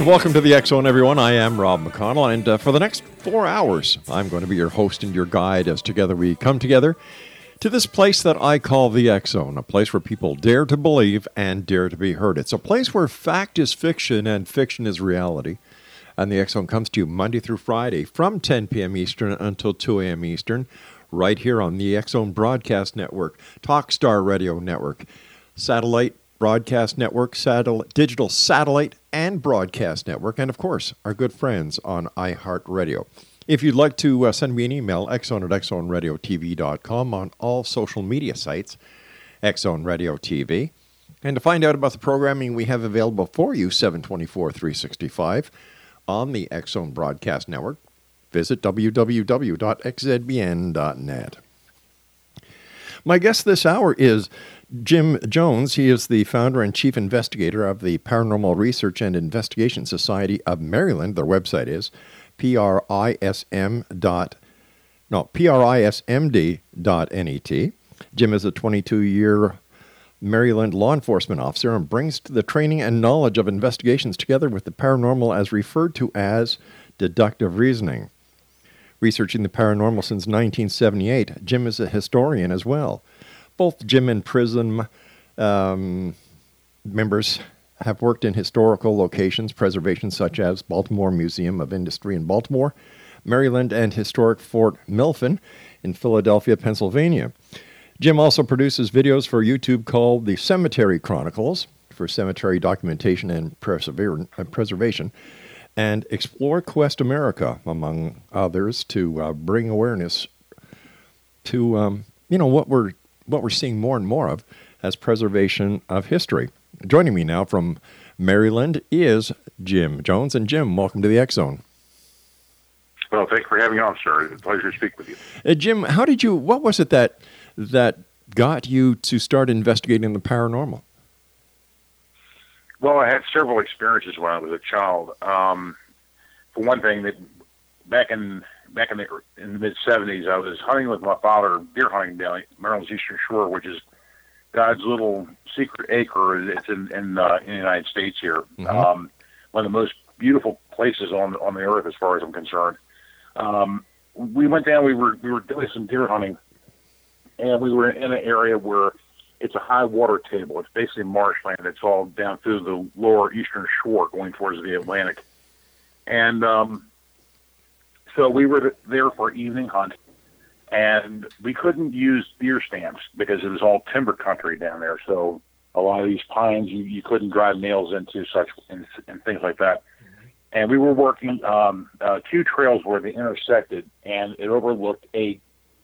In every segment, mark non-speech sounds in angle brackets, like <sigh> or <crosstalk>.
And welcome to the X Zone, everyone. I am Rob McConnell, and uh, for the next four hours, I'm going to be your host and your guide as together we come together to this place that I call the X Zone, a place where people dare to believe and dare to be heard. It's a place where fact is fiction and fiction is reality. And the X Zone comes to you Monday through Friday from 10 p.m. Eastern until 2 a.m. Eastern, right here on the X Zone Broadcast Network, Talkstar Radio Network, Satellite Broadcast Network, satellite, Digital Satellite and Broadcast Network, and of course, our good friends on iHeartRadio. If you'd like to uh, send me an email, xzone at xzoneradiotv.com on all social media sites, Xzone Radio TV. And to find out about the programming we have available for you, 724 365, on the Xzone Broadcast Network, visit www.xzbn.net. My guest this hour is Jim Jones. He is the founder and chief investigator of the Paranormal Research and Investigation Society of Maryland. Their website is prism dot no prismd dot net. Jim is a 22 year Maryland law enforcement officer and brings the training and knowledge of investigations together with the paranormal as referred to as deductive reasoning. Researching the paranormal since 1978, Jim is a historian as well. Both Jim and PRISM um, members have worked in historical locations, preservation such as Baltimore Museum of Industry in Baltimore, Maryland, and historic Fort Mifflin in Philadelphia, Pennsylvania. Jim also produces videos for YouTube called The Cemetery Chronicles for cemetery documentation and uh, preservation, and Explore Quest America, among others, to uh, bring awareness to um, you know what we're what we're seeing more and more of as preservation of history. Joining me now from Maryland is Jim Jones, and Jim, welcome to the X Zone. Well, thanks for having me on, sir. It's a pleasure to speak with you. Uh, Jim, how did you? What was it that that got you to start investigating the paranormal? Well, I had several experiences when I was a child. Um, for one thing, that back in back in the in the mid '70s, I was hunting with my father, deer hunting down Maryland's Eastern Shore, which is God's little secret acre. It's in in, uh, in the United States here. Um, one of the most beautiful places on on the earth, as far as I'm concerned. Um, we went down. We were we were doing some deer hunting, and we were in an area where it's a high water table. It's basically marshland. It's all down through the lower eastern shore, going towards the Atlantic. And um, so we were there for evening hunt, and we couldn't use deer stamps because it was all timber country down there. So a lot of these pines you, you couldn't drive nails into such and, and things like that. And we were working um, uh, two trails where they intersected, and it overlooked a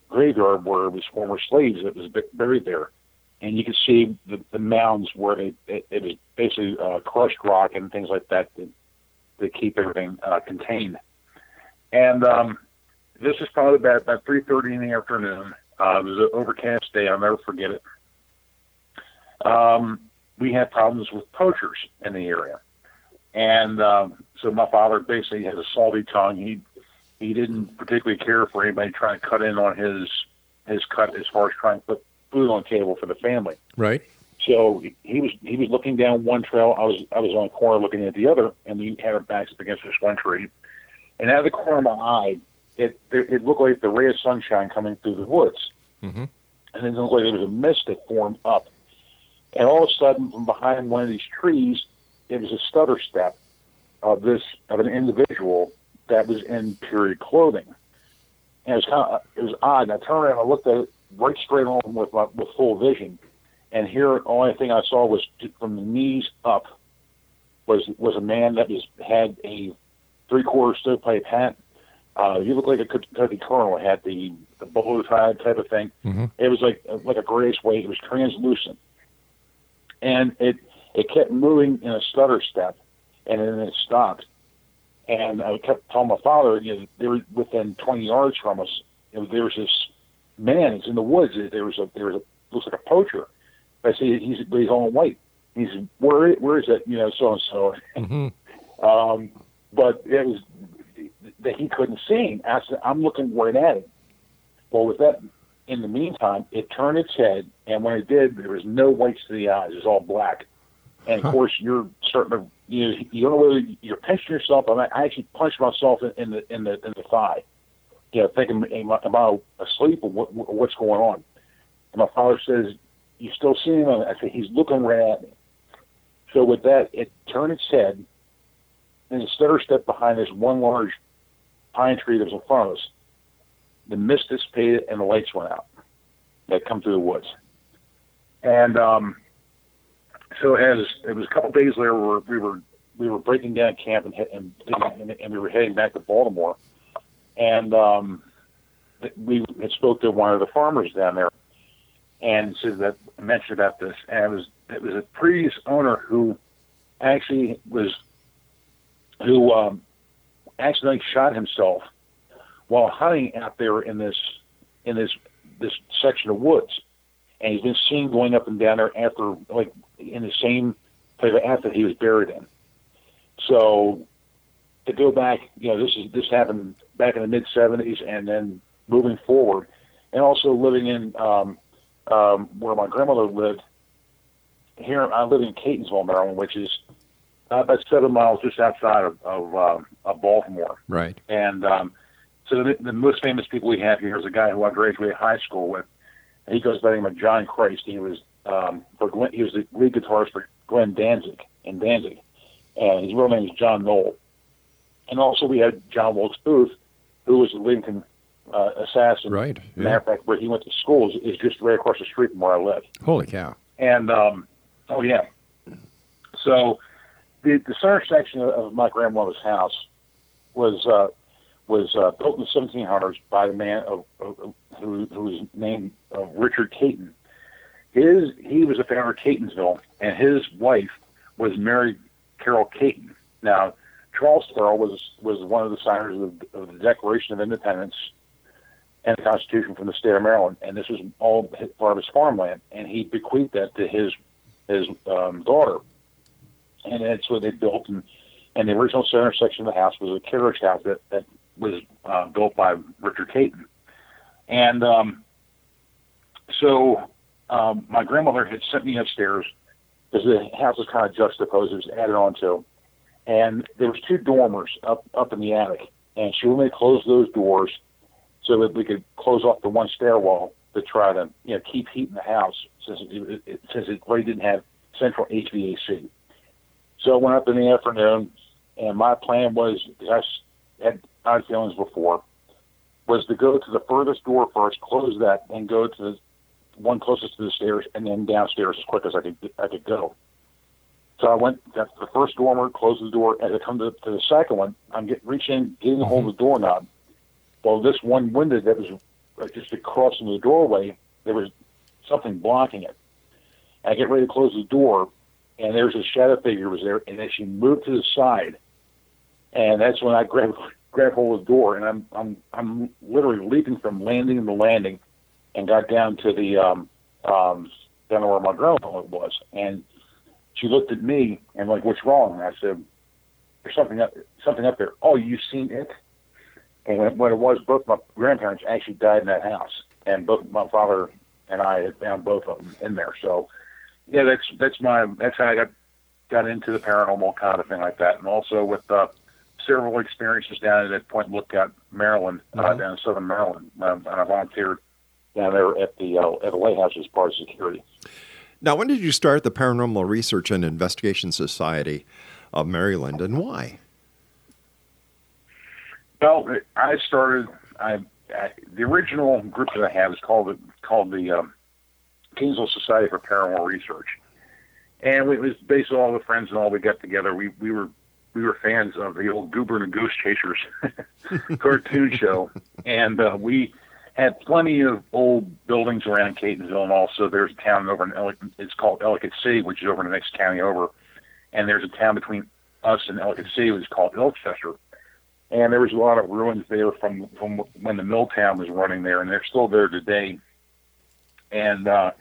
graveyard where it was former slaves that was buried there. And you could see the, the mounds where it, it, it was basically uh, crushed rock and things like that to, to keep everything uh, contained. And um, this is probably about about three thirty in the afternoon. Uh, it was an overcast day. I'll never forget it. Um, we had problems with poachers in the area, and um, so my father basically had a salty tongue. He he didn't particularly care for anybody trying to cut in on his his cut as far as trying to put food on the table for the family. Right. So he was he was looking down one trail. I was I was on the corner looking at the other, and we had our backs up against this one tree. And out of the corner of my eye, it it looked like the ray of sunshine coming through the woods, mm-hmm. and it looked like there was a mist that formed up. And all of a sudden, from behind one of these trees, it was a stutter step of this of an individual that was in period clothing. And it was kind of it was odd. And I turned around and I looked at it right straight on with my, with full vision, and here the only thing I saw was from the knees up was was a man that was had a three quarter stovepipe hat. Uh, he looked like a Kentucky colonel. Had the the bow tie type of thing. Mm-hmm. It was like like a grayish weight. It was translucent, and it it kept moving in a stutter step, and then it stopped. And I kept telling my father, you know, they were within 20 yards from us. You know, there was this man. He's in the woods. There was a there was a looks like a poacher. I see he's he's all white. He's where where is it? You know, so and so. But it was that he couldn't see him. I said, I'm looking right at it. Well, with that, in the meantime, it turned its head, and when it did, there was no whites to the eyes. It was all black. And of course, you're starting to you know, you don't know whether you're pinching yourself. I, mean, I actually punched myself in, in the in the in the thigh. You know, thinking am I asleep or what, what's going on? And my father says, "You still see him?" I said, "He's looking right at me." So with that, it turned its head and the stutter stepped behind this one large pine tree that was in front of us. The mist dissipated and the lights went out that come through the woods. And um, so as it was a couple days later, we were, we were we were breaking down camp and, and and, and we were heading back to Baltimore, and um, we had spoke to one of the farmers down there, and said that mentioned about this, and it was it was a previous owner who actually was who um, accidentally shot himself while hunting out there in this in this this section of woods, and he's been seen going up and down there after like in the same path that he was buried in. So to go back, you know, this is this happened back in the mid '70s, and then moving forward, and also living in um, um, where my grandmother lived. Here, I live in Catonsville, Maryland, which is uh, about seven miles just outside of of, uh, of Baltimore. Right. And um, so the, the most famous people we have here is a guy who I graduated high school with. He goes by the name of John Christ. He was um, for Glenn, he was the lead guitarist for Glenn Danzig in Danzig, and his real name is John Knoll. And also we had John Wilkes Booth, who was the Lincoln uh, assassin. Right. Yeah. Matter of fact, where he went to school is, is just right across the street from where I live. Holy cow! And um, oh yeah, so the, the center section of, my grandmother's house was uh, was uh, built in the 1700s by a man of, who, who was named uh, Richard Caton. His he was a founder of Catonsville, and his wife was Mary Carroll Caton. Now, Charles Carroll was was one of the signers of, of the Declaration of Independence and the Constitution from the state of Maryland, and this was all part of his farmland, and he bequeathed that to his his um, daughter and that's what they built. And, and the original center section of the house was a carriage house that, that was uh, built by Richard Caton. And um, so um, my grandmother had sent me upstairs because the house was kind of juxtaposed, it was added on to. And there was two dormers up up in the attic, and she wanted me to close those doors so that we could close off the one stairwell to try to you know keep heat in the house since it, it, since it really didn't have central HVAC. So I went up in the afternoon, and my plan was I had odd feelings before was to go to the furthest door first, close that, and go to the one closest to the stairs, and then downstairs as quick as I could I could go. So I went to the first dormer, closed the door, As I come to, to the second one. I'm getting reaching, getting a hold of the doorknob. Well, this one window that was uh, just across from the doorway, there was something blocking it. I get ready to close the door, and there's a shadow figure was there, and then she moved to the side, and that's when I grabbed <laughs> grab hold of the door, and I'm I'm I'm literally leaping from landing to landing, and got down to the um um down to where my grandma was, and she looked at me and like, "What's wrong?" And I said, "There's something up something up there." Oh, you seen it? And when, when it was, both my grandparents actually died in that house, and both my father and I had found both of them in there. So, yeah, that's that's my that's how I got got into the paranormal kind of thing like that, and also with uh, several experiences down at Point Lookout, Maryland, uh, Mhm. down in Southern Maryland, um, and I volunteered down there at the uh, at the lighthouse as part of security. Now, when did you start the Paranormal Research and Investigation Society of Maryland, and why? Well, I started. I, I the original group that I had is called the called the um, Kingsville Society for Paranormal Research, and it was on all the friends and all we got together. We we were we were fans of the old Goober and Ghost Chasers <laughs> cartoon show, and uh, we had plenty of old buildings around Catonsville, and also there's a town over in Ellicott. It's called Ellicott City, which is over in the next county over, and there's a town between us and Ellicott City, which is called Ilchester and there was a lot of ruins there from from when the mill town was running there, and they're still there today. And uh,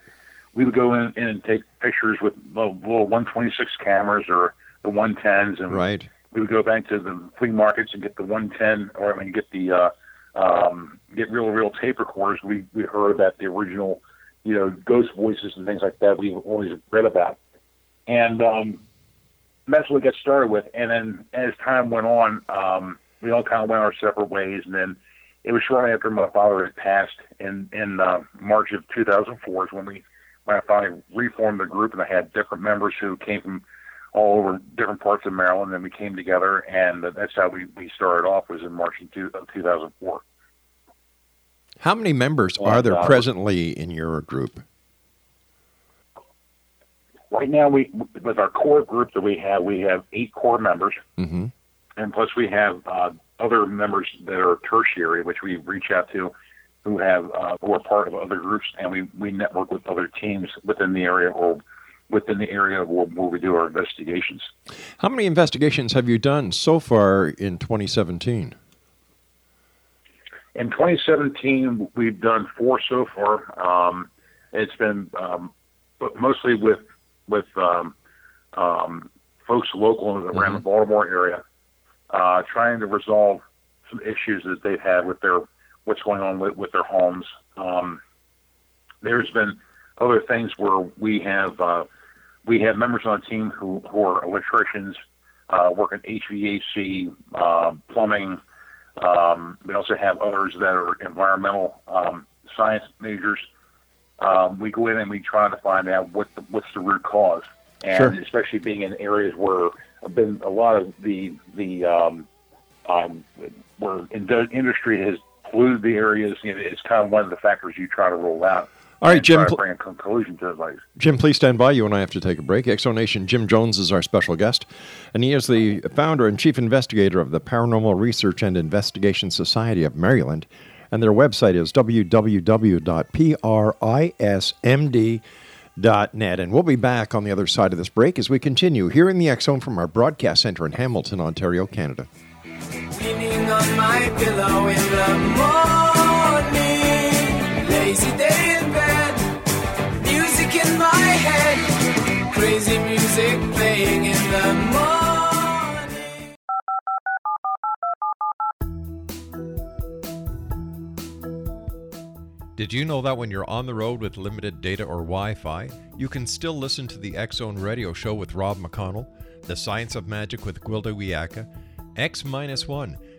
we would go in, in and take pictures with little, little 126 cameras or the 110s, and Right. we would go back to the flea markets and get the 110, or I mean, get the uh, um, get real real tape recorders. We we heard about the original, you know, ghost voices and things like that. We've always read about, and um, that's what we got started with. And then as time went on, um, we all kind of went our separate ways. And then it was shortly after my father had passed in in uh, March of 2004 is when we I finally reformed the group, and I had different members who came from all over different parts of Maryland, and we came together, and that's how we, we started off. Was in March of, 2004. How many members are there uh, presently in your group? Right now, we with our core group that we have, we have eight core members, Mm-hmm. and plus we have uh, other members that are tertiary, which we reach out to, who have uh, who are part of other groups, and we we network with other teams within the area or within the area where, where we do our investigations. How many investigations have you done so far in 2017? In 2017, we've done four so far. Um, it's been um, but mostly with with um, um, folks local around the Baltimore area, uh, trying to resolve some issues that they've had with their what's going on with, with their homes. Um, there's been other things where we have uh, we have members on the team who, who are electricians, uh, working HVAC, uh, plumbing. Um, we also have others that are environmental um, science majors. Um, we go in and we try to find out what the, what's the root cause, and Sure. especially being in areas where have been a lot of the the um, um, where indu- industry has polluted the areas. You know, it's kind of one of the factors you try to roll out. All right, Jim, Try to pl- bring a conclusion to it. Jim, please stand by. You and I have to take a break. Exonation Jim Jones is our special guest, and he is the founder and chief investigator of the Paranormal Research and Investigation Society of Maryland. And their website is www.prismd.net. And we'll be back on the other side of this break as we continue here in the X Zone from our broadcast center in Hamilton, Ontario, Canada. On my pillow in the morning. Lazy day in bed. Music in my head. Crazy music playing in the morning. Did you know that when you're on the road with limited data or Wi Fi, you can still listen to the Zone radio show with Rob McConnell, The Science of Magic with Gwilda Wiyaka, X 1,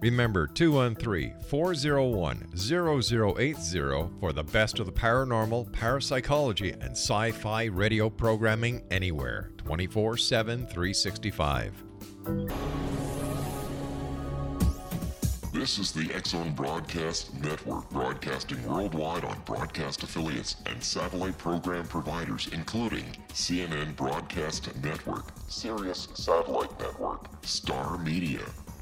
Remember 213 401 0080 for the best of the paranormal, parapsychology, and sci fi radio programming anywhere 24 7 365. This is the Zone Broadcast Network, broadcasting worldwide on broadcast affiliates and satellite program providers, including CNN Broadcast Network, Sirius Satellite Network, Star Media,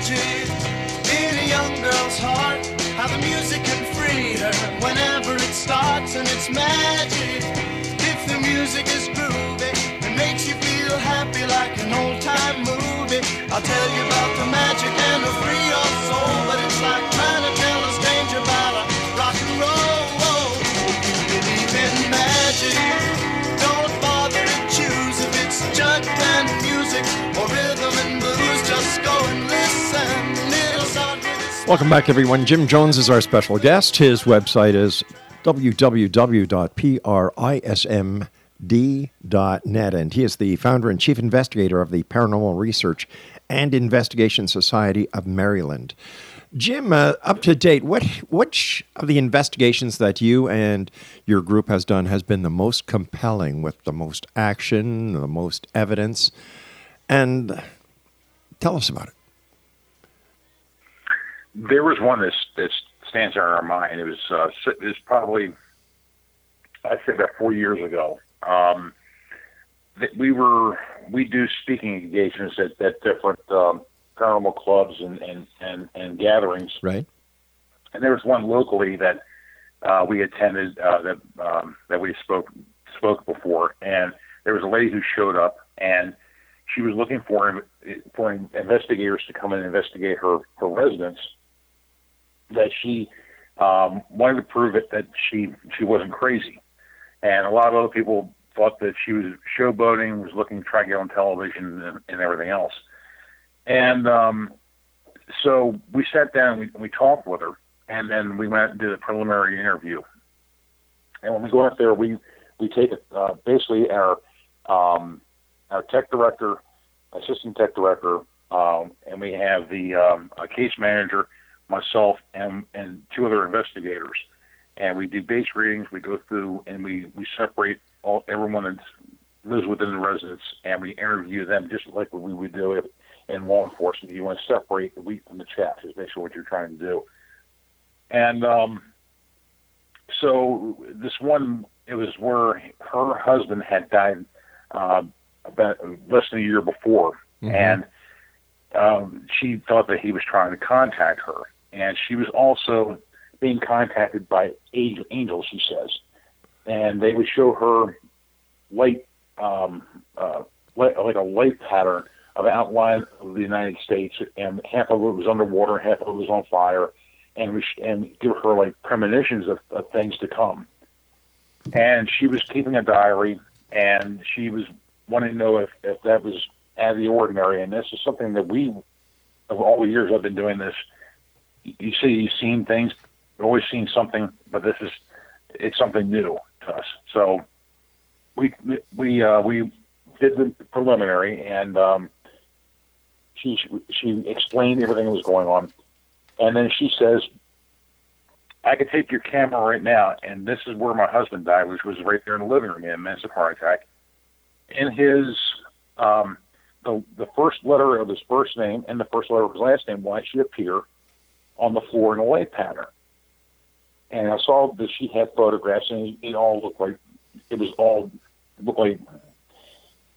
magic in a young girl's heart? How the music can free her whenever it starts, and it's magic. If the music is groovy, it makes you feel happy like an old time movie. I'll tell you about the magic and it'll free Welcome back, everyone. Jim Jones is our special guest. His website is www.prismd.net, and he is the founder and chief investigator of the Paranormal Research and Investigation Society of Maryland. Jim, uh, up to date, what which of the investigations that you and your group has done has been the most compelling, with the most action, the most evidence, and tell us about it. There was one that that stands out in our mind. It was uh, it was probably I'd say about four years ago. Um, that we were we do speaking engagements at, at different um, paranormal clubs and, and, and, and gatherings, Right? and there was one locally that uh, we attended uh, that um, that we spoke spoke before, and there was a lady who showed up, and she was looking for for investigators to come and investigate her her residence. That she um, wanted to prove it that she she wasn't crazy, and a lot of other people thought that she was showboating, was looking to try to get on television and, and everything else. And um, so we sat down, we, we talked with her, and then we went and did a preliminary interview. And when we go out there, we we take uh, basically our um, our tech director, assistant tech director, um, and we have the um, case manager, myself, and and two other investigators. And we do base readings. We go through and we we separate all everyone that lives within the residence, and we interview them just like we would do if in law enforcement. You want to separate the wheat from the chaff is basically what you're trying to do. And um, so this one, it was where her husband had died uh, about less than a year before, and um, she thought that he was trying to contact her, and she was also being contacted by angel- angels. She says, and they would show her light, um, uh, light like a light pattern of outline of the United States, and half of it was underwater, half of it was on fire, and we sh- and give her like premonitions of, of things to come. And she was keeping a diary, and she was wanting to know if, if that was out of the ordinary. And this is something that we, of all the years I've been doing this, you see, you've seen things, you've always seen something, but this is it's something new to us. So we we uh, we did the preliminary, and um, she she explained everything that was going on, and then she says, "I could take your camera right now, and this is where my husband died, which was right there in the living room. He had a massive heart attack. In his um, the the first letter of his first name and the first letter of his last name, why should appear on the floor in a light pattern?" and I saw that she had photographs, and it, it all looked like it was all looked like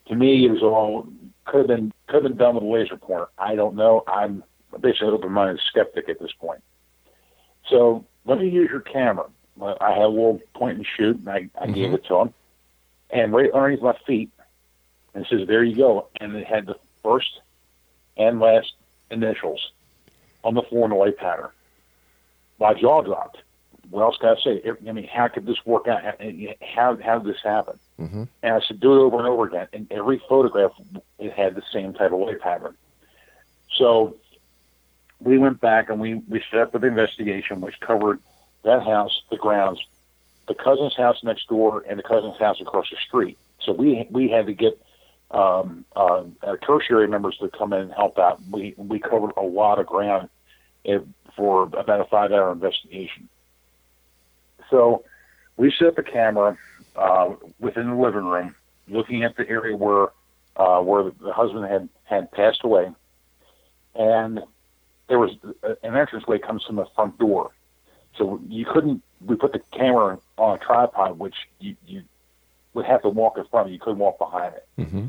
to me it was all could have been could have been done with a laser pointer. I don't know. I'm basically an open-minded skeptic at this point. So let me use your camera. I had a little point and shoot, and I, I gave mm-hmm. it to him. And right underneath my feet, and it says, "There you go." And it had the first and last initials on the floor in the light pattern. My jaw dropped. What else can I say? I mean, how could this work out? How how did this happen? Mhm. And I said, do it over and over again. And every photograph, it had the same type of light pattern. So we went back and we, we set up an investigation which covered that house, the grounds, the cousin's house next door, and the cousin's house across the street. So we we had to get um, uh, uh, tertiary members to come in and help out. We we covered a lot of ground for about a five hour investigation. So we set up a camera uh, within the living room, looking at the area where uh, where the husband had had passed away, and there was uh, an entranceway comes from the front door. So you couldn't. We put the camera on a tripod, which you you would have to walk in front of. You couldn't walk behind it. Mm-hmm.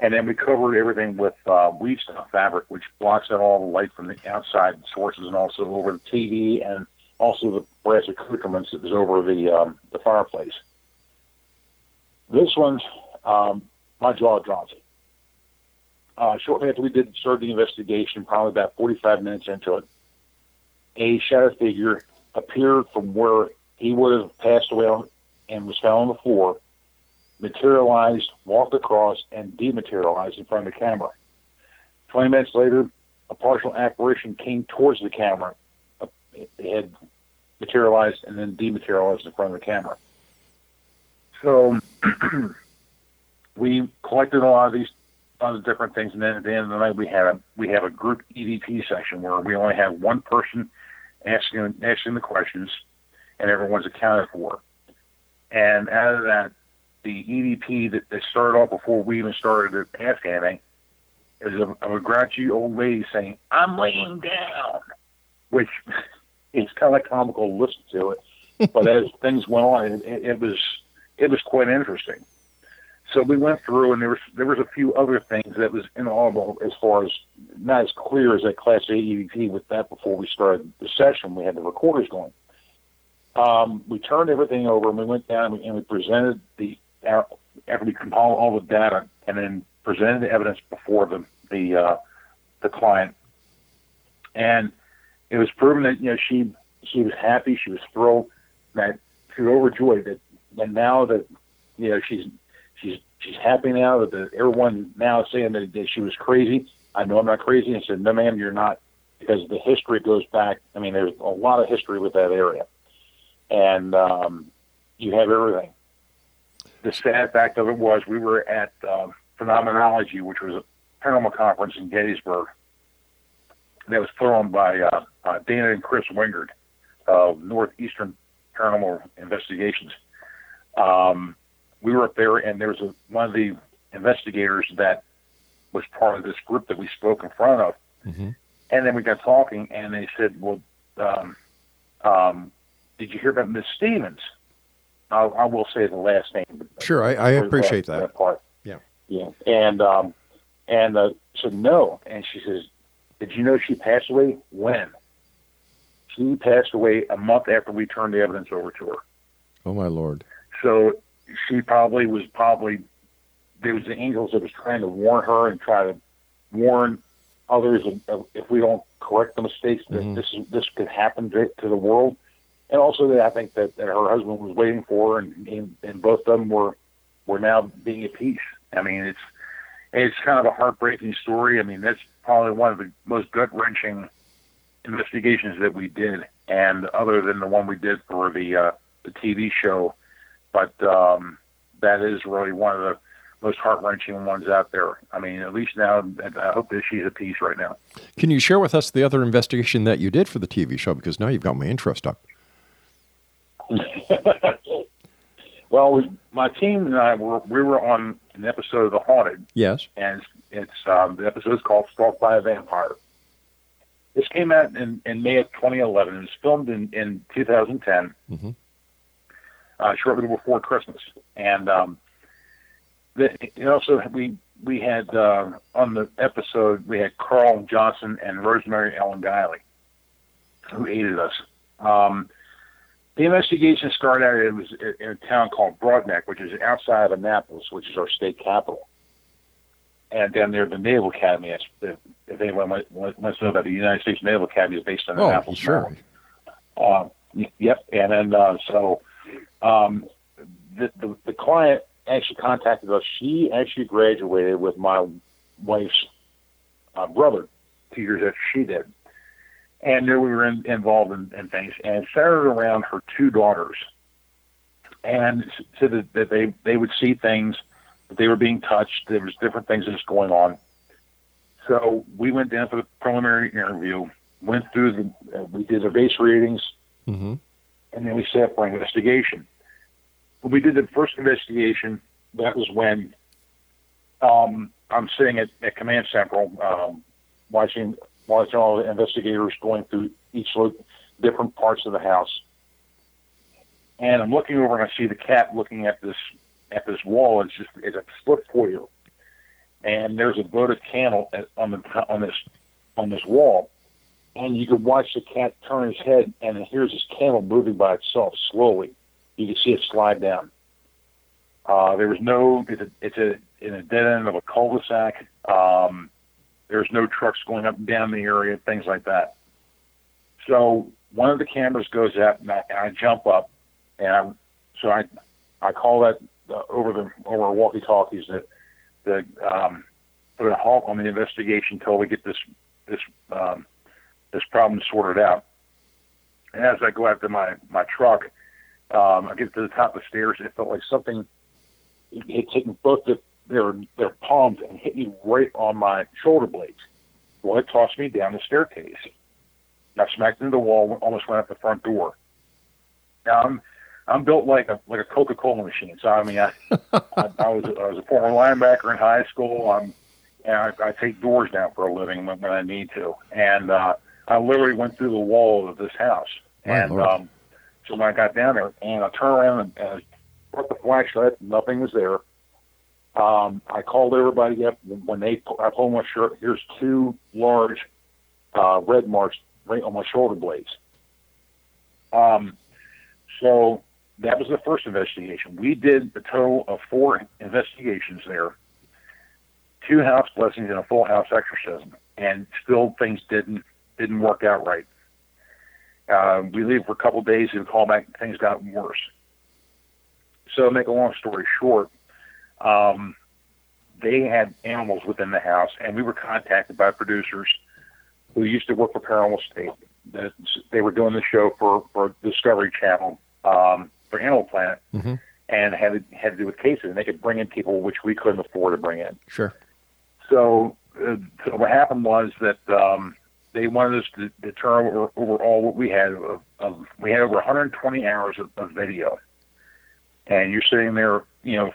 And then we covered everything with uh, weed stuff fabric, which blocks out all the light from the outside sources, and also over the TV, and also the brass accoutrements that was over the um, the fireplace. This one, um, my jaw dropped. Uh, shortly after we did start the investigation, probably about 45 minutes into it, a shadow figure appeared from where he would have passed away and was found on the floor, materialized, walked across, and dematerialized in front of the camera. 20 minutes later, a partial apparition came towards the camera. It had materialized and then dematerialized in front of the camera. So <clears throat> we collected a lot of these different things, and then at the end of the night, we had a we have a group EVP session where we only have one person asking asking the questions, and everyone's accounted for. And out of that, the EVP that, that started off before we even started to ask anything is a, of a grouchy old lady saying, "I'm laying down," which <laughs> is kind of comical to listen to it. But as <laughs> things went on, it, it, it was it was quite interesting. So we went through, and there was there was a few other things that was inaudible as far as not as clear as that Class A EVP with that before we started the session. We had the recorders going. Um, we turned everything over, and we went down and we, and we presented the after we compiled all the data, and then presented the evidence before the the uh, the client, and it was proven that you know she she was happy, she was thrilled, that she was overjoyed that and now that you know she's she's she's happy now that the, everyone now is saying that, that she was crazy. I know I'm not crazy. I said, no, ma'am, you're not, because the history goes back. I mean, there's a lot of history with that area, and um, you have everything. The sad fact of it was we were at um, Phenomenology, which was a paranormal conference in Gettysburg that was thrown by uh, uh, Dana and Chris Wingard of Northeastern Paranormal Investigations. Um, we were up there, and there was a, one of the investigators that was part of this group that we spoke in front of. Mm-hmm. And then we got talking, and they said, "Well, um, um, did you hear about Miss Stevens?" I, I will say the last name. Sure, I, I appreciate that. part. Yeah. Yeah, and um, and uh, said no, and she says, "Did you know she passed away? When?" She passed away a month after we turned the evidence over to her. Oh my lord. So she probably was probably there was the angels that was trying to warn her and try to warn others if we don't correct the mistakes that Mhm. this this could happen to, to the world. And also that I think that, that her husband was waiting for and, and and both of them were were now being at peace. I mean it's it's kind of a heartbreaking story. I mean that's probably one of the most gut wrenching investigations that we did, and other than the one we did for the uh, the TV show, but um, that is really one of the most heart wrenching ones out there. I mean, at least now, I hope that she's at peace right now. Can you share with us the other investigation that you did for the TV show? Because now you've got my interest up. <laughs> well, we, my team and I were we were on an episode of The Haunted, Yes. and it's, um, the episode is called "Stalked by a Vampire." This came out in, in May of 2011. It was filmed in, in 2010, Mhm. uh, shortly before Christmas. And um, the, it also we we had uh, on the episode we had Carl Johnson and Rosemary Ellen Guiley, who aided us. Um, the investigation started out it was in a town called Broadneck, which is outside of Annapolis, which is our state capital. And down there, the Naval Academy. If, if anyone wants to know about the United States Naval Academy, is based in Oh, Annapolis. sure. Uh, yep. And then uh, so um, the, the the client actually contacted us. She actually graduated with my wife's uh, brother two years after she did, and knew we were in, involved in, in things. And centered around her two daughters, and said that, that they they would see things that they were being touched. There was different things that was going on. So we went down for the preliminary interview. Went through the. Uh, we did the base readings hmm and then we set up for investigation. When we did the first investigation, that was when um, I'm sitting at, at Command Central, um, watching watching all the investigators going through each different parts of the house, and I'm looking over and I see the cat looking at this at this wall. It's just it's a split foyer, and there's a votive candle on the on this on this wall, and you can watch the cat turn his head, and here's this candle moving by itself slowly. You can see it slide down. Uh, there was no. It's a, it's a in a dead end of a cul-de-sac. Um, there's no trucks going up and down the area, things like that. So one of the cameras goes up, and I, and I jump up, and I, so I I call that uh, over the over walkie-talkies that the um, put a halt on the investigation until we get this this um, this problem sorted out. And as I go after my my truck, um, I get to the top of the stairs. It felt like something had taken both the, their their palms and hit me right on my shoulder blades. Well, it tossed me down the staircase. I smacked into the wall, almost went out the front door. Now I'm I'm built like a like a Coca Cola machine. So I mean, I, I I was I was a former linebacker in high school. I'm and I, I take doors down for a living when, when I need to. And uh, I literally went through the wall of this house. My and Lord. um, so when I got down there, and I turned around and, and I brought the flashlight, nothing was there. Um, I called everybody up when they. I pulled my shirt. Here's two large uh, red marks right on my shoulder blades. Um, so that was the first investigation. We did a total of four investigations there, two house blessings and a full house exorcism, and still things didn't didn't work out right. Uh, we leave for a couple days and call back, and things got worse. So, make a long story short, um, they had animals within the house, and we were contacted by producers who used to work for Paranormal State. That they were doing the show for for Discovery Channel um, for Animal Planet, Mhm. and had to, had to do with cases, and they could bring in people which we couldn't afford to bring in. Sure. So, uh, so what happened was that um, they wanted us to determine over, overall what we had. Of, of, we had over 120 hours of, of video, and you're sitting there, you know,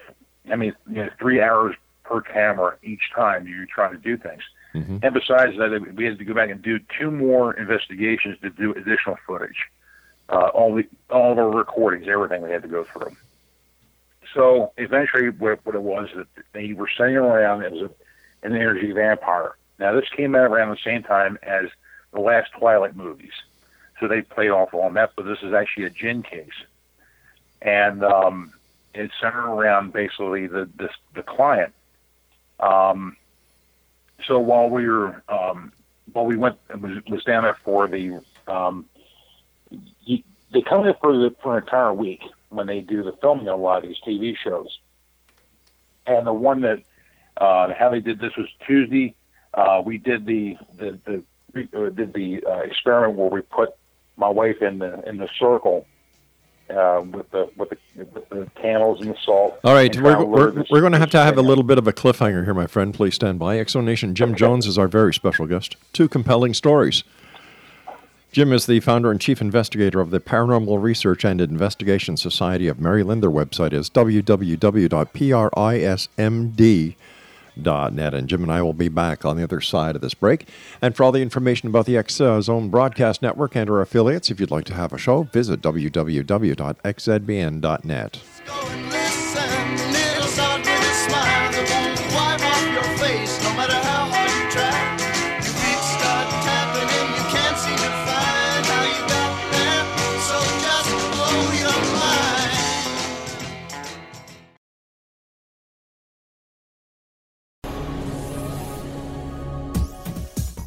I mean, you know, three hours per camera each time you're trying to do things. Mhm. And besides that, we had to go back and do two more investigations to do additional footage. Uh, all the all of our recordings, everything we had to go through. So eventually, what, what it was that they were sending around as a, an energy vampire. Now this came out around the same time as the last Twilight movies, so they played off on that. But this is actually a djinn case, and um, it's centered around basically the the, the client. Um, so while we were um, while we went was, was down there for the um, you, they come there for the for an entire week when they do the filming of a lot of these TV shows. And the one that uh, how they did this was Tuesday. Uh, we did the the, the uh, did the uh, experiment where we put my wife in the in the circle uh, with the with the with the candles and the salt. All right, we're, try to lure we're, we're going to have to have a little bit of a cliffhanger here, my friend. Please stand by. Exonation Jim Jones is our very special guest. Two compelling stories. Jim is the founder and chief investigator of the Paranormal Research and Investigation Society of Maryland. Their website is net. And Jim and I will be back on the other side of this break. And for all the information about the X Zone Broadcast Network and our affiliates, if you'd like to have a show, visit www.xzbn.net.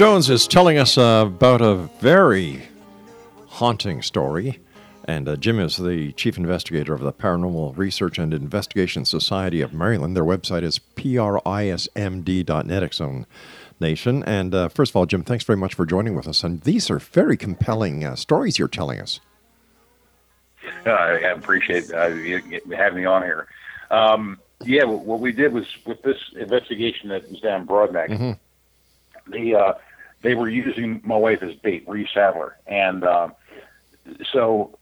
Jones is telling us uh, about a very haunting story. And uh, Jim is the chief investigator of the Paranormal Research and Investigation Society of Maryland. Their website is prismd.net, X Zone Nation. And uh, first of all, Jim, thanks very much for joining with us. And these are very compelling uh, stories you're telling us. Uh, I appreciate uh, having me on here. Um, yeah, what we did was with this investigation that was down in Broadneck, the uh, they were using my wife as bait, Reese Sadler, and um, so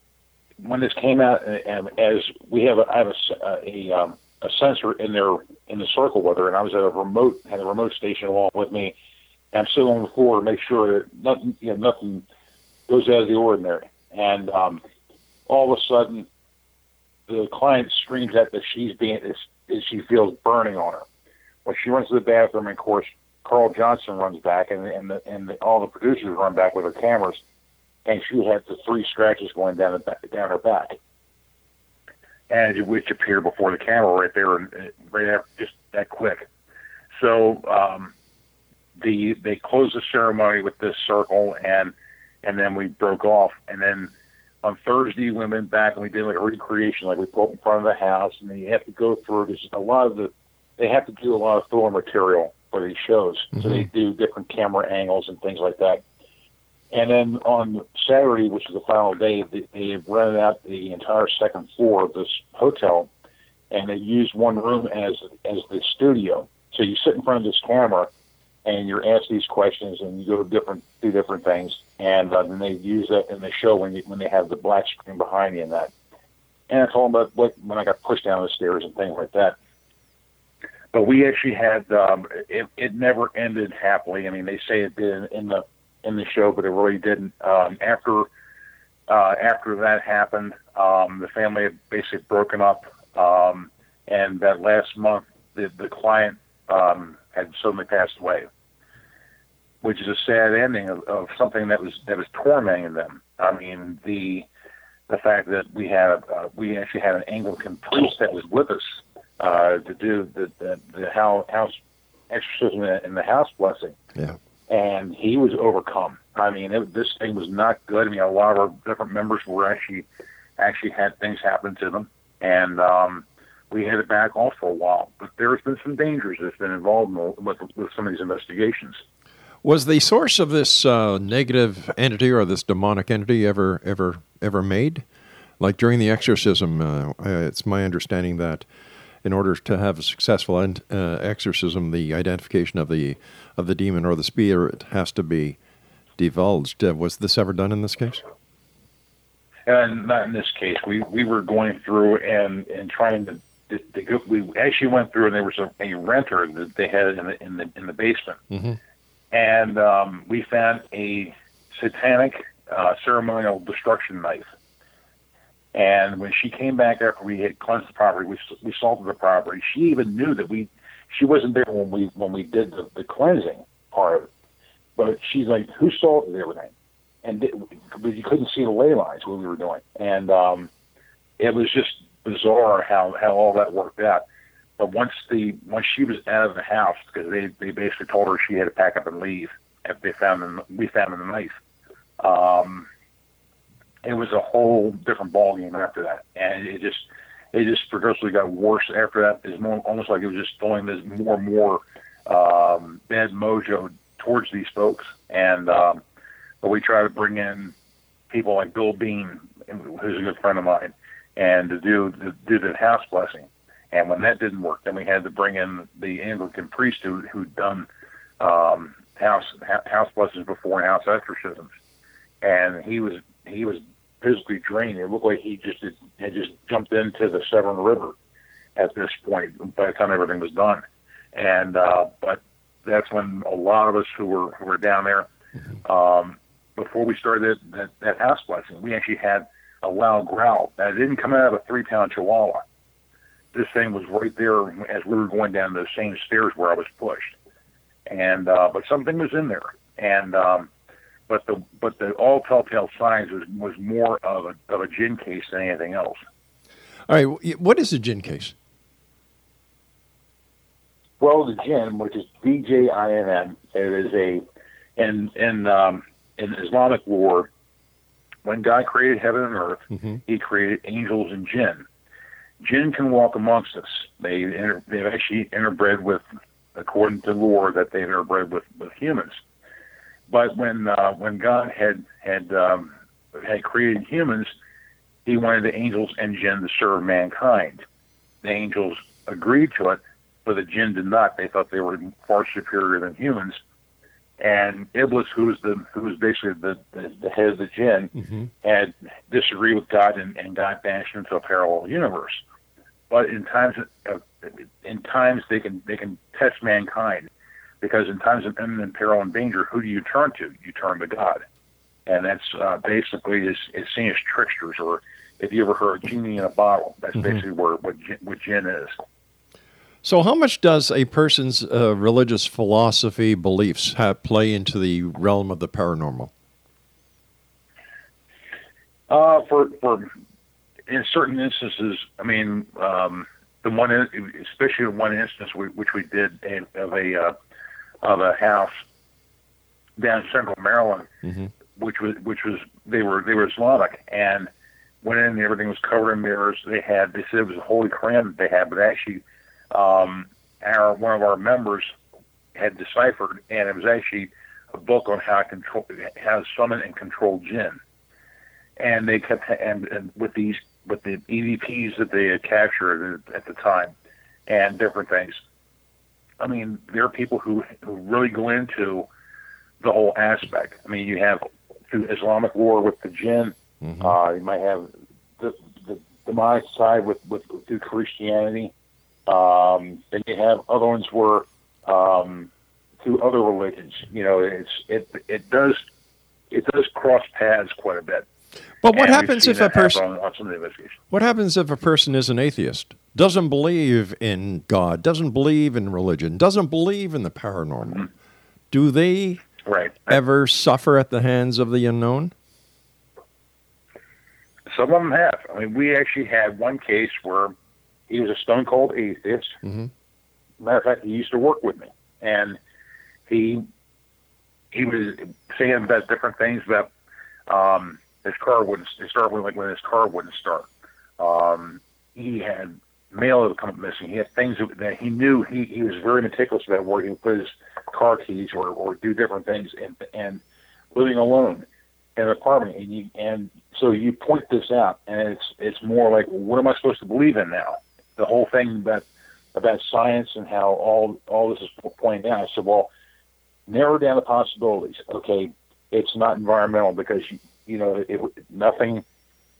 when this came out, uh, and as we have, a, I have a, uh, a, um, a sensor in there in the circle with her, and I was at a remote, had a remote station along with me, and I'm sitting on the floor to make sure that nothing, you know, nothing goes out of the ordinary, and um, all of a sudden, the client screams out that she's being, is, is she feels burning on her. Well, she runs to the bathroom, and of course, Carl Johnson runs back, and and the, and the, all the producers run back with their cameras, and she had the three scratches going down the back, down her back, and which appeared before the camera right there, and right after just that quick. So um, the they closed the ceremony with this circle, and and then we broke off, and then on Thursday we went back and we did like a recreation, like we put in front of the house, and then you have to go through. There's a lot of the they have to do a lot of filler material for these shows, so they do different camera angles and things like that. And then on Saturday, which is the final day, they, they rented out the entire second floor of this hotel, and they used one room as as the studio. So you sit in front of this camera, and you're asked these questions, and you go to different do different things, and uh, then they use that in the show when you, when they have the black screen behind you and that. And I told them about what when I got pushed down the stairs and things like that. But we actually had um, it. It never ended happily. I mean, they say it did in, the in the show, but it really didn't. Um, after uh, after that happened, Um, the family had basically broken up, um, and that last month, the the client um, had suddenly passed away, which is a sad ending of, of something that was that was tormenting them. I mean, the the fact that we had uh, we actually had an Anglican priest that was with us uh, to do the the, the house, exorcism and the house blessing Yeah. and he was overcome. I mean, it, this thing was not good. I mean, a lot of our different members were actually actually had things happen to them, and um, we had it back off for a while. But there's been some dangers that's been involved in, with with some of these investigations. Was the source of this uh, negative entity or this demonic entity ever ever ever made? Like during the exorcism, uh, uh, it's my understanding that in order to have a successful uh, exorcism, the identification of the of the demon or the spirit has to be divulged. Uh, was this ever done in this case? And not in this case. We we were going through and and trying to. to, to we actually went through, and there was a, a renter that they had in the in the in the basement, Mm-hmm. and um, we found a satanic uh, ceremonial destruction knife. And when she came back after we had cleansed the property, we we salted the property. She even knew that we, she wasn't there when we when we did the, the cleansing part of it. But she's like, "Who salted everything?" And did, but you couldn't see the ley lines what we were doing, and um, it was just bizarre how how all that worked out. But once the once she was out of the house, because they they basically told her she had to pack up and leave if they found the, we found in the knife. Um, it was a whole different ballgame after that, and it just it just progressively got worse after that. It's more almost like it was just throwing this more and more um, bad mojo towards these folks, and um, but we try to bring in people like Bill Bean, who's a good friend of mine, and to do to do the house blessing. And when that didn't work, then we had to bring in the Anglican priest who who'd done um, house house blessings before and house exorcisms, and he was he was physically drained. It looked like he just had, had just jumped into the Severn River at this point by the time everything was done. And uh, but that's when a lot of us who were who were down there um, before we started that, that, that house blessing, we actually had a loud growl that didn't come out of a three pound chihuahua. This thing was right there as we were going down those same stairs where I was pushed, and uh, but something was in there, and um, but the but the all telltale signs was was more of a of a djinn case than anything else. All right, what is a djinn case? Well, the djinn, which is D J I N N, it is a in in um, in Islamic lore. When God created heaven and earth, Mhm. He created angels and jinn. Jinn can walk amongst us. They inter, they've actually interbred with, according to lore, that they've interbred with, with humans. But when uh, when God had had um, had created humans, He wanted the angels and jinn to serve mankind. The angels agreed to it, but the jinn did not. They thought they were far superior than humans. And Iblis, who was the who was basically the, the, the head of the jinn, Mm-hmm. had disagreed with God and, and God banished him to a parallel universe. But in times of, in times they can they can test mankind because in times of imminent peril and danger, who do you turn to? You turn to God, and that's uh, basically is is seen as tricksters. Or if you ever heard genie in a bottle, that's basically where what what jinn is. So, how much does a person's uh, religious philosophy beliefs have, play into the realm of the paranormal? Uh, for for in certain instances, I mean, um, the one, especially in one instance, we, which we did of a uh, of a house down in Central Maryland, Mhm. which was which was they were they were Islamic and went in and everything was covered in mirrors. They had they said it was a holy Quran that they had, but actually, um, our one of our members had deciphered, and it was actually a book on how to control how to summon and control jinn and they kept and, and with these with the EVPs that they had captured at the time and different things. I mean, there are people who, who really go into the whole aspect. I mean, you have through Islamic war with the jinn. Uh, you might have the, the demonic side with, with through Christianity. Um, then you have other ones where um, through other religions. You know, it's it it does it does cross paths quite a bit. But what And happens if a person on, on some of the investigations? what happens if a person is an atheist, doesn't believe in God, doesn't believe in religion, doesn't believe in the paranormal? Mm-hmm. Do they Right. ever suffer at the hands of the unknown? Some of them have. I mean, we actually had one case where he was a stone cold atheist. Mhm. Matter of fact, he used to work with me, and he he was saying about different things about um, his car wouldn't it started with like when his car wouldn't start. Um, he had mail that would come up missing. He had things that- he knew. He he was very meticulous about where he would put his car keys or or do different things, and and living alone in an apartment, and you and so you point this out, and it's it's more like, what am I supposed to believe in now? The whole thing about about science and how all all this is pointing out. I said, well, narrow down the possibilities. Okay, it's not environmental because you you know it, nothing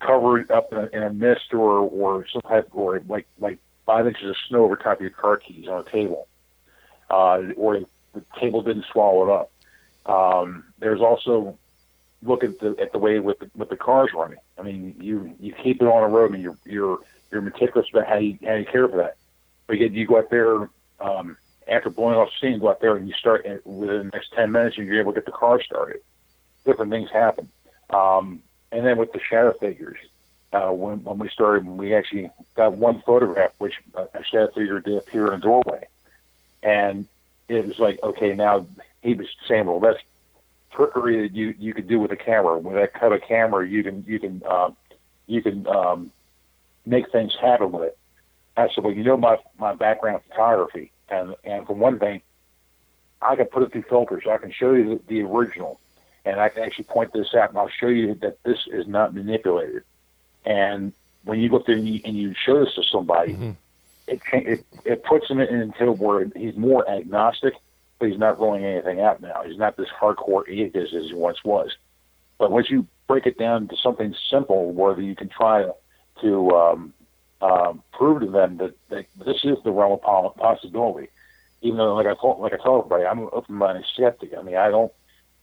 covered up in a, in a mist or or some type or like like five inches of snow over top of your car keys on a table, uh, or the table didn't swallow it up. Um, there's also look at the at the way with the, with the cars running. I mean, you you keep it on a road, and you're you're you're meticulous about how you how you care for that. But yet you go out there um, after blowing off steam, go out there and you start and within the next ten minutes, and you're able to get the car started. Different things happen, um, and then with the shadow figures. Uh, when when we started, we actually got one photograph, which uh, a shadow figure did appear in a doorway, and it was like, okay, now he was saying, well, that's trickery that you you could do with a camera. With that kind of camera, you can you can um, you can um, make things happen with it. I said, well, you know my my background photography, and and for one thing, I can put it through filters. I can show you the, the original, and I can actually point this out, and I'll show you that this is not manipulated. And when you go there and you, and you show this to somebody, it, cha- it it puts him into where he's more agnostic but he's not rolling anything out now. He's not this hardcore atheist as he once was. But once you break it down to something simple, where you can try to, to um, um, prove to them that, that this is the realm of possibility, even though, like I told, like I told everybody, I'm an open-minded skeptic. I mean, I don't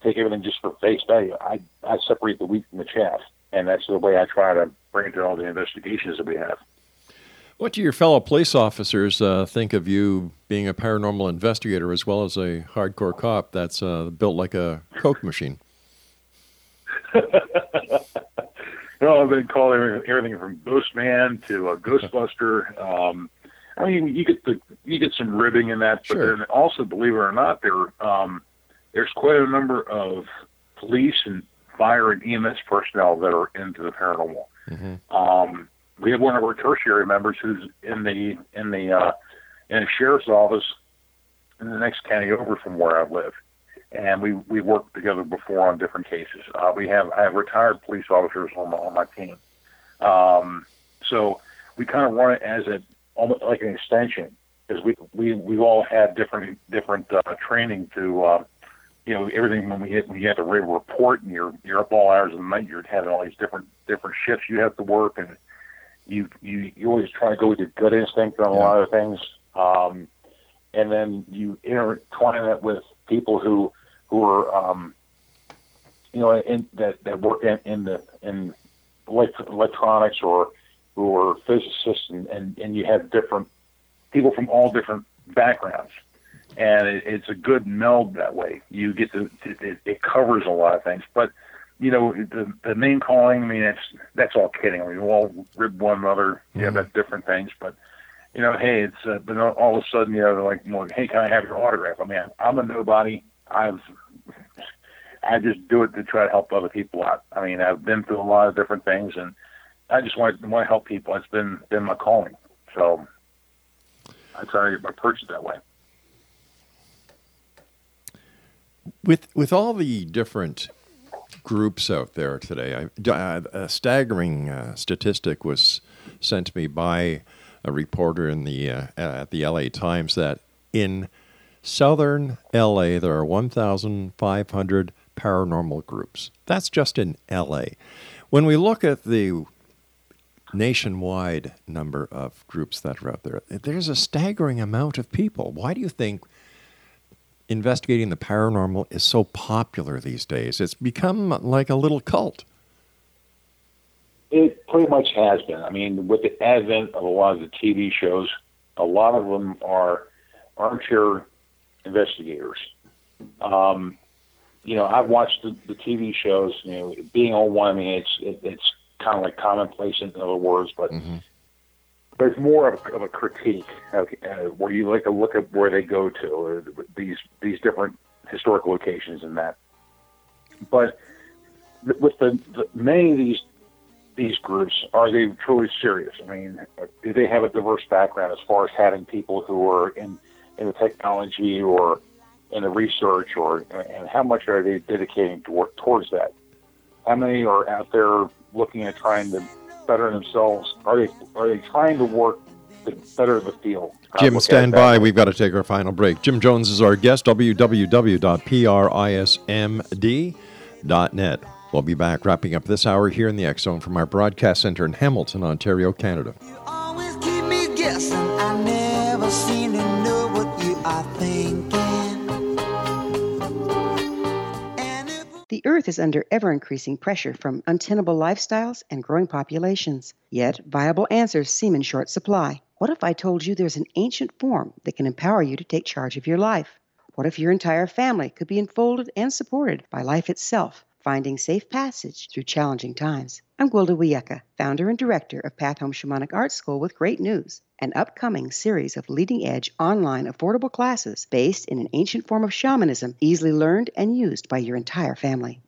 take everything just for face value. I I separate the wheat from the chaff, and that's the way I try to bring to all the investigations that we have. What do your fellow police officers uh, think of you being a paranormal investigator as well as a hardcore cop that's uh, built like a Coke machine? <laughs> No, I've been called everything from Ghost Man to a Ghostbuster. Um, I mean, you get the you get some ribbing in that, but Sure. then also, believe it or not, there um, there's quite a number of police and fire and EMS personnel that are into the paranormal. Um, we have one of our tertiary members who's in the in the uh, in a sheriff's office in the next county over from where I live, and we we worked together before on different cases. Uh, we have I have retired police officers on my on my team, um, so we kind of run it as a almost like an extension because we we we all had different different uh, training to. You know everything when we hit when you have to read a report and you're you're up all hours of the night you're having all these different different shifts you have to work and you you you always try to go with your gut instinct on a lot of things. Um, and then you intertwine that with people who who are um, you know in that that work in, in the in elect- electronics or who are physicists and, and and you have different people from all different backgrounds and it, it's a good meld that way. You get to it, it covers a lot of things, but you know the the name calling. I mean, that's that's all kidding. I mean, we all rib one another. Yeah, that's different things, but you know, hey, it's uh, but all of a sudden, you know, they're like, well, hey, can I have your autograph? I mean, I'm a nobody. I've I just do it to try to help other people out. I mean, I've been through a lot of different things, and I just want want to help people. It's been been my calling. So I try to approach it that way. With with all the different groups out there today, I, uh, a staggering uh, statistic was sent to me by a reporter in the uh, at the LA Times that in southern LA there are 1,500 paranormal groups. That's just in LA. When we look at the nationwide number of groups that are out there, there's a staggering amount of people. Why do you think investigating the paranormal is so popular these days? It's become like a little cult. It pretty much has been. I mean, with the advent of a lot of the TV shows, a lot of them are armchair investigators. Um, you know, I've watched the, the TV shows. You know, being on one, I mean, it's it, it's kind of like commonplace in other words, but there's more of, of a critique uh, where you like to look at where they go to these these different historical locations and that. But th- with the, the many of these these groups, are they truly serious? I mean, do they have a diverse background as far as having people who are in in the technology or in the research, or and how much are they dedicating to work towards that? How many are out there looking at trying to better themselves? Are they are they trying to work to better the field? Jim, stand by. We've got to take our final break. Jim Jones is our guest. www.prismd.net. We'll be back wrapping up this hour here in the X Zone from our broadcast center in Hamilton, Ontario, Canada. Earth is under ever increasing pressure from untenable lifestyles and growing populations. Yet, viable answers seem in short supply. What if I told you there's an ancient form that can empower you to take charge of your life? What if your entire family could be enfolded and supported by life itself, finding safe passage through challenging times? I'm Gwilda Wiyaka, founder and director of Path Home Shamanic Art School with great news an upcoming series of leading edge online affordable classes based in an ancient form of shamanism easily learned and used by your entire family.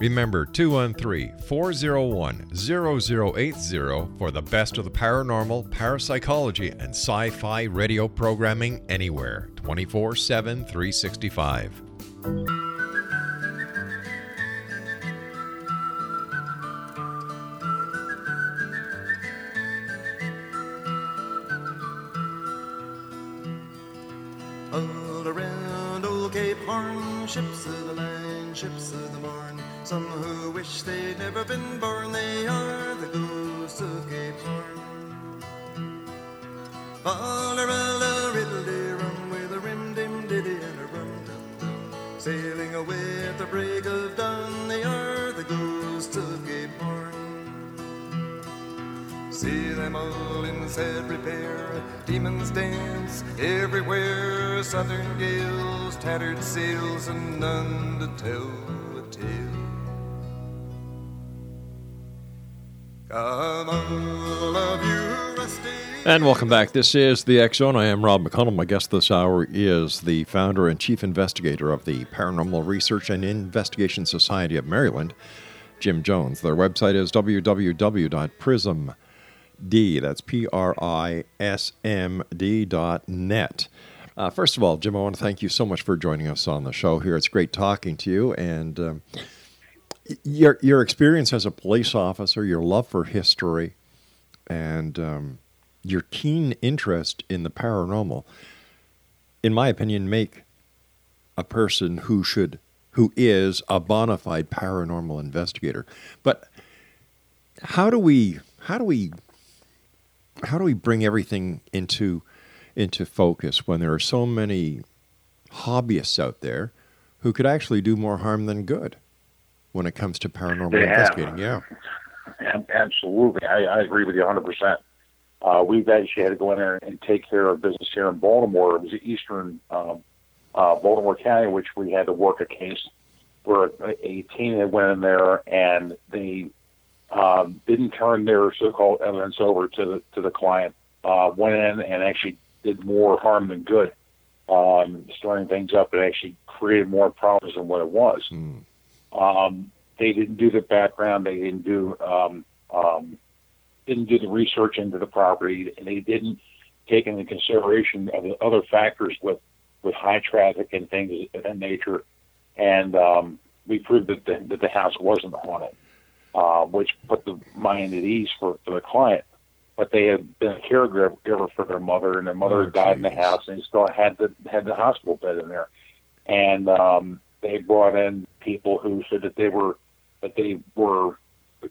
Remember 213 401 0080 for the best of the paranormal, parapsychology, and sci fi radio programming anywhere 24 7 365. Sailing away at the break of dawn, they are the ghosts of Cape Horn. See them all in sad repair. Demons dance everywhere. Southern gales, tattered sails, and none to tell a tale. Come all of you. And welcome back. This is the X Zone. I am Rob McConnell. My guest this hour is the founder and chief investigator of the Paranormal Research and Investigation Society of Maryland, Jim Jones. Their website is www.prismd, that's P R I S M D dot net. Uh, first of all, Jim, I want to thank you so much for joining us on the show here. It's great talking to you. And um, your, your experience as a police officer, your love for history, and um, your keen interest in the paranormal, in my opinion, make a person who should who is a bona fide paranormal investigator. But how do we how do we how do we bring everything into into focus when there are so many hobbyists out there who could actually do more harm than good when it comes to paranormal They have. investigating? Yeah. Absolutely, I, I agree with you 100. Uh, We've actually had to go in there and take care of business here in Baltimore. It was the Eastern um, uh, Baltimore County, which we had to work a case where a, team had went in there and they um, didn't turn their so-called evidence over to the to the client. Uh, went in and actually did more harm than good, um, stirring things up. It actually created more problems than what it was. Um, they didn't do the background. They didn't do um, um, didn't do the research into the property, and they didn't take into consideration of the other factors with with high traffic and things of that nature. And um, we proved that the, that the house wasn't haunted, uh, which put the mind at ease for, for the client. But they had been a caregiver for their mother, and their mother had died in the house, and they still had the had the hospital bed in there. And um, they brought in people who said that they were that they were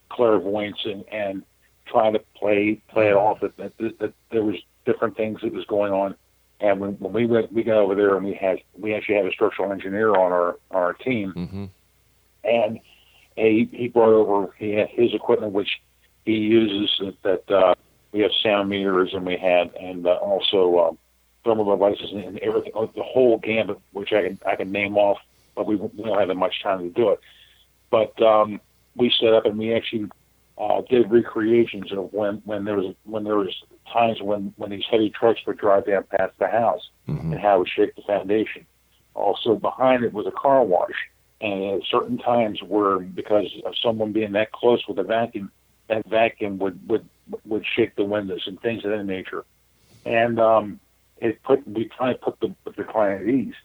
clairvoyants and, and trying to play play it off that, that, that, there was different things that was going on. And when, when we went, we got over there and we had we actually had a structural engineer on our on our team, Mm-hmm. and he he brought over he had his equipment which he uses that, that uh, we have sound meters and we had and uh, also um, thermal devices and everything the whole gambit which I can I can name off, but we, we don't have that much time to do it. But um, we set up and we actually uh, did recreations of when when there was when there was times when when these heavy trucks would drive down past the house and how it would shake the foundation. Also behind it was a car wash, and at certain times where because of someone being that close with a vacuum, that vacuum would would would shake the windows and things of that nature. And um, it put we try to put the the client at ease.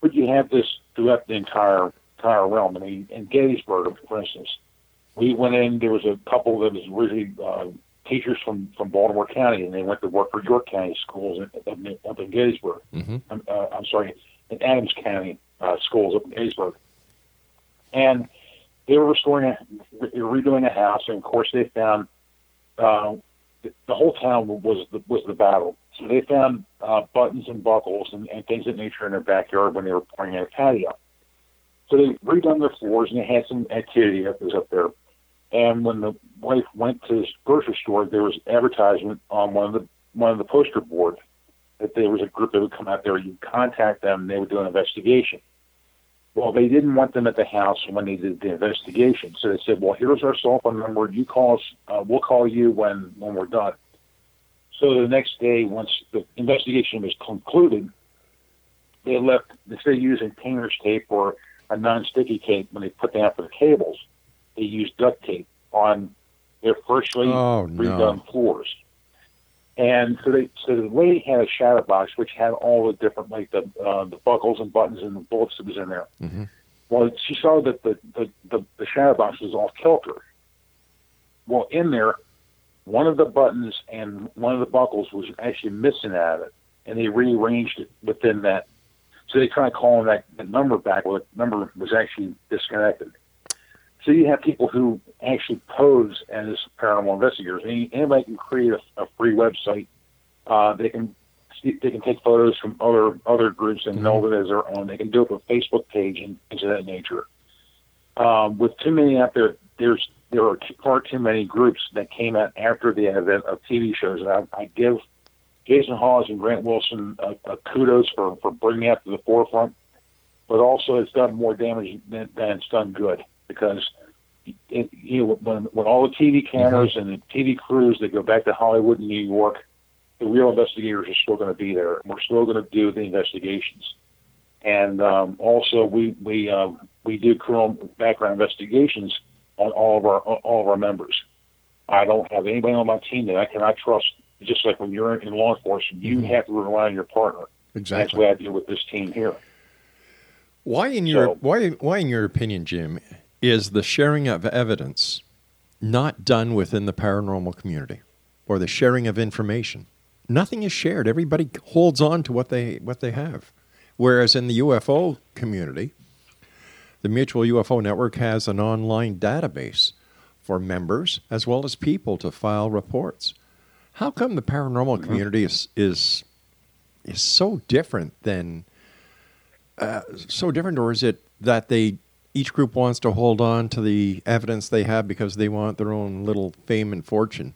But you have this throughout the entire entire realm. I mean, in Gettysburg, for instance, we went in. There was a couple that was originally uh, teachers from from Baltimore County, and they went to work for York County schools up, in, up in Gettysburg. Mm-hmm. I'm, uh, I'm sorry, in Adams County uh, schools up in Gettysburg, and they were restoring, a, they were redoing a house, and of course they found uh, the, the whole town was the, was the battle. So they found uh, buttons and buckles and, and things of that nature in their backyard when they were pouring out a patio. So they redone their floors and they had some activity that was up there. And when the wife went to the grocery store, there was advertisement on one of the one of the poster board that there was a group that would come out there. You'd contact them, and they would do an investigation. Well, they didn't want them at the house when they did the investigation, so they said, "Well, here's our cell phone number. You call us. Uh, we'll call you when when we're done." So the next day, once the investigation was concluded, they left instead of using painter's tape or a non-sticky tape when they put down for the cables, they used duct tape on their freshly Oh, no. redone floors. And so they so the lady had a shadow box which had all the different like the uh, the buckles and buttons and the bullets that was in there. Mhm. Well, she saw that the, the, the, the shadow box was off kilter. Well, in there, one of the buttons and one of the buckles was actually missing out of it, and they rearranged it within that. So they tried calling that, that number back. Well, the number was actually disconnected. So you have people who actually pose as paranormal investigators. Any, anybody can create a, a free website. Uh, they can they can take photos from other other groups and know it as their own. They can do it with a Facebook page and things of that nature. Um, with too many out there, there's there are far too many groups that came out after the advent of TV shows. And I, I give Jason Hawes and Grant Wilson a, a kudos for for bringing that to the forefront, but also it's done more damage than, than it's done good because it, you know when when all the TV cameras and the TV crews they go back to Hollywood and New York, the real investigators are still going to be there. We're still going to do the investigations, and um, also we we um, we do criminal background investigations on all of our all of our members. I don't have anybody on my team that I cannot trust. Just like when you're in law enforcement, you have to rely on your partner. Exactly. That's what I do with this team here. Why, in your So- why, why, in your opinion, Jim, is the sharing of evidence not done within the paranormal community, or the sharing of information? Nothing is shared. Everybody holds on to what they what they have. Whereas in the UFO community, the Mutual UFO Network has an online database for members as well as people to file reports. How come the paranormal community is is is so different than uh, so different, or is it that they each group wants to hold on to the evidence they have because they want their own little fame and fortune?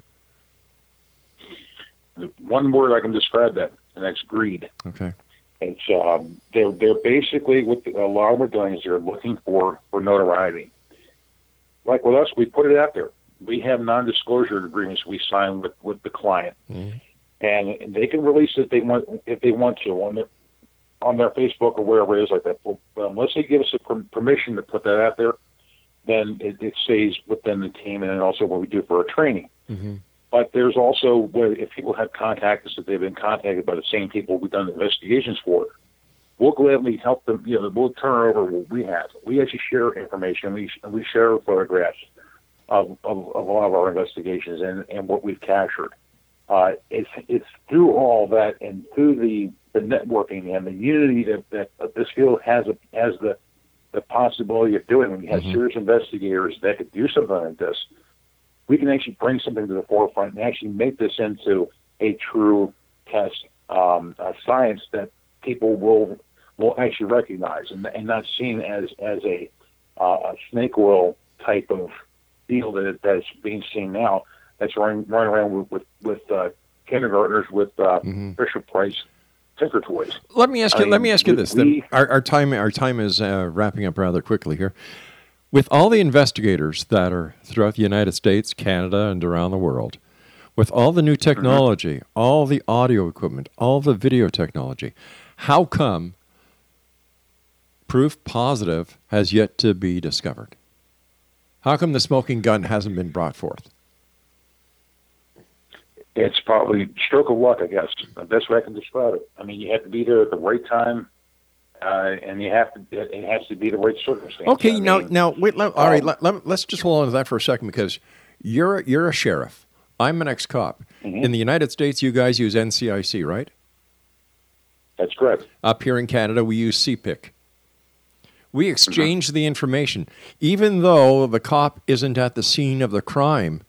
One word I can describe that, and that's greed. Okay. It's um, they're they're basically what a lot of them are doing is they're looking for for notoriety. Like with us, we put it out there. We have non-disclosure agreements we sign with with the client, and they can release it if they want if they want to on their on their Facebook or wherever it is like that. Well, unless they give us a per- permission to put that out there, then it, it stays within the team, and then also what we do for our training. But there's also where if people have contacted us that they've been contacted by the same people we've done investigations for, we'll gladly help them. You know, we'll turn over what we have. We actually share information. We we share photographs of, of, of a lot of our investigations and, and what we've captured. Uh, it's it's through all that and through the, the networking and the unity that, that, that this field has a, has the the possibility of doing. When you have serious investigators that could do something like this, we can actually bring something to the forefront and actually make this into a true test um, a science that people will will actually recognize and, and not seen as as a, uh, a snake oil type of deal that that's being seen now. That's running running around with with, with uh, kindergartners with uh, Fisher Price Tinker Toys. Let me ask I you. let mean, me ask you we- this. then. Our, our time our time is uh, wrapping up rather quickly here. With all the investigators that are throughout the United States, Canada, and around the world, with all the new technology, all the audio equipment, all the video technology, how come proof positive has yet to be discovered? How come the smoking gun hasn't been brought forth? It's probably stroke of luck, I guess. The best way I can describe it. I mean, you have to be there at the right time, uh, and you have to. It has to be the right circumstance. Okay, I now, mean, now, wait. Let, all right, um, let, let, let's just hold on to that for a second because you're you're a sheriff. I'm an ex-cop. Mm-hmm. In the United States, you guys use NCIC, right? that's correct. Up here in Canada, we use CPIC. We exchange the information, even though the cop isn't at the scene of the crime,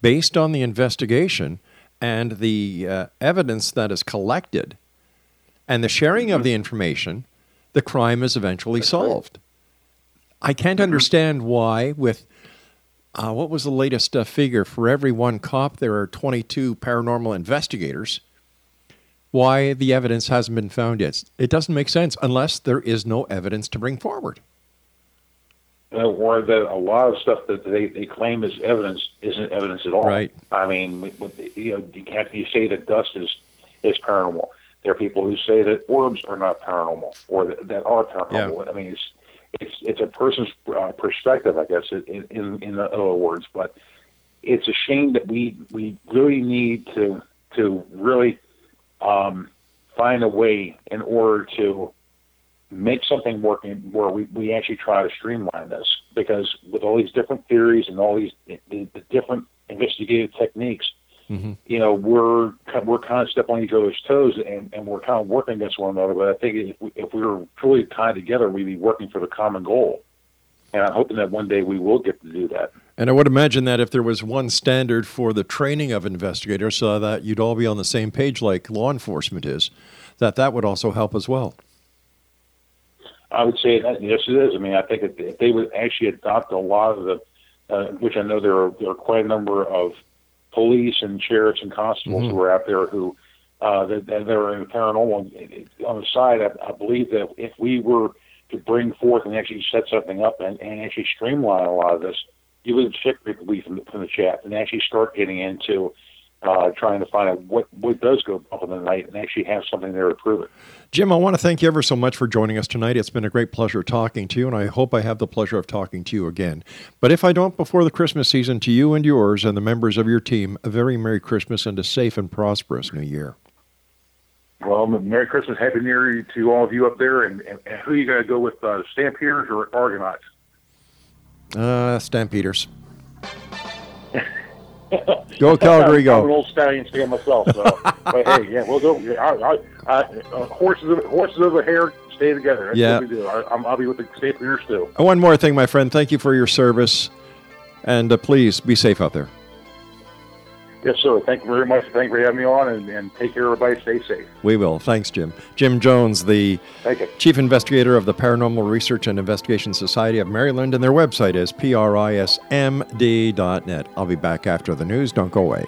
based on the investigation and the uh, evidence that is collected, and the sharing of the information, the crime is eventually solved. I can't understand why, with uh, what was the latest uh, figure? For every one cop, there are 22 paranormal investigators. Why the evidence hasn't been found yet? It doesn't make sense unless there is no evidence to bring forward. Uh, or that a lot of stuff that they, they claim is evidence isn't evidence at all. Right. I mean, you know, you can't you say that dust is is paranormal. There are people who say that orbs are not paranormal or that, that are paranormal. Yeah. I mean, it's it's it's a person's uh, perspective, I guess, in, in in other words. But it's a shame that we we really need to to really um, find a way in order to make something working where we, we actually try to streamline this because with all these different theories and all these the, the different investigative techniques, mm-hmm. you know, we're we're kind of stepping on each other's toes and, and we're kind of working against one another. But I think if we, if we were truly tied together, we'd be working for the common goal. And I'm hoping that one day we will get to do that. And I would imagine that if there was one standard for the training of investigators, so that you'd all be on the same page like law enforcement is, that that would also help as well. I would say that yes, it is. I mean, I think if, if they would actually adopt a lot of the, uh, which I know there are there are quite a number of police and sheriffs and constables who are out there who uh, that, that are in the paranormal. On the side, I, I believe that if we were to bring forth and actually set something up and, and actually streamline a lot of this, you would check people from the, from the chat and actually start getting into uh, trying to find out what what does go up in the night and actually have something there to prove it. Jim, I want to thank you ever so much for joining us tonight. It's been a great pleasure talking to you, and I hope I have the pleasure of talking to you again. But if I don't before the Christmas season, to you and yours and the members of your team, a very Merry Christmas and a safe and prosperous New Year. Well, Merry Christmas, Happy New Year to all of you up there. And, and, and who you going to go with, uh, Stampeders or Argonauts? Uh, Stampeders. <laughs> Go Calgary, go! I'm an old stallion fan myself, so. <laughs> but hey, yeah, we'll go. I, I, I, uh, horses, of, horses of a hair, stay together. That's Yeah. what we do. I, I'm, I'll be with the for yours too. One more thing, my friend. Thank you for your service, and uh, please be safe out there. Yes, sir. Thank you very much. Thank you for having me on, and, and take care, everybody. Stay safe. We will. Thanks, Jim. Jim Jones, the chief investigator of the Paranormal Research and Investigation Society of Maryland, and their website is prismd.net. I'll be back after the news. Don't go away.